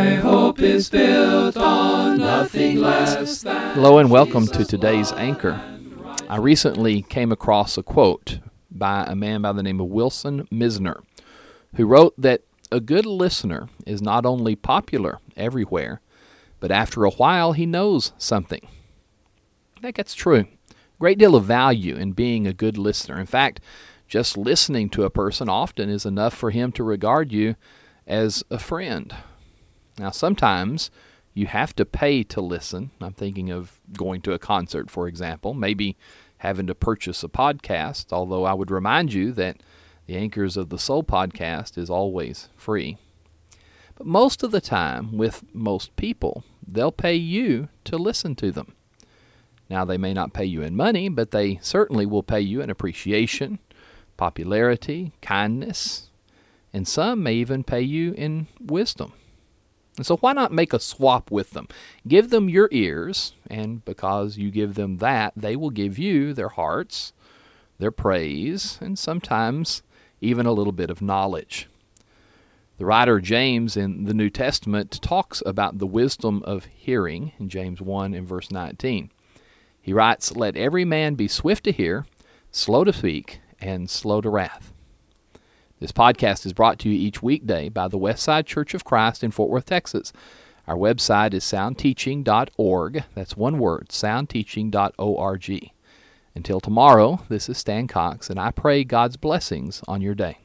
My hope is built on nothing less than. Hello and welcome to today's Anchor. I recently came across a quote by a man by the name of Wilson Mizner, who wrote that a good listener is not only popular everywhere, but after a while he knows something. I think that's true. Great deal of value in being a good listener. In fact, just listening to a person often is enough for him to regard you as a friend. Now, sometimes you have to pay to listen. I'm thinking of going to a concert, for example, maybe having to purchase a podcast, although I would remind you that the Anchors of the Soul podcast is always free. But most of the time, with most people, they'll pay you to listen to them. Now, they may not pay you in money, but they certainly will pay you in appreciation, popularity, kindness, and some may even pay you in wisdom. And so, why not make a swap with them? Give them your ears, and because you give them that, they will give you their hearts, their praise, and sometimes even a little bit of knowledge. The writer James in the New Testament talks about the wisdom of hearing in James 1 and verse 19. He writes, Let every man be swift to hear, slow to speak, and slow to wrath. This podcast is brought to you each weekday by the Westside Church of Christ in Fort Worth, Texas. Our website is soundteaching.org. That's one word, soundteaching.org. Until tomorrow, this is Stan Cox, and I pray God's blessings on your day.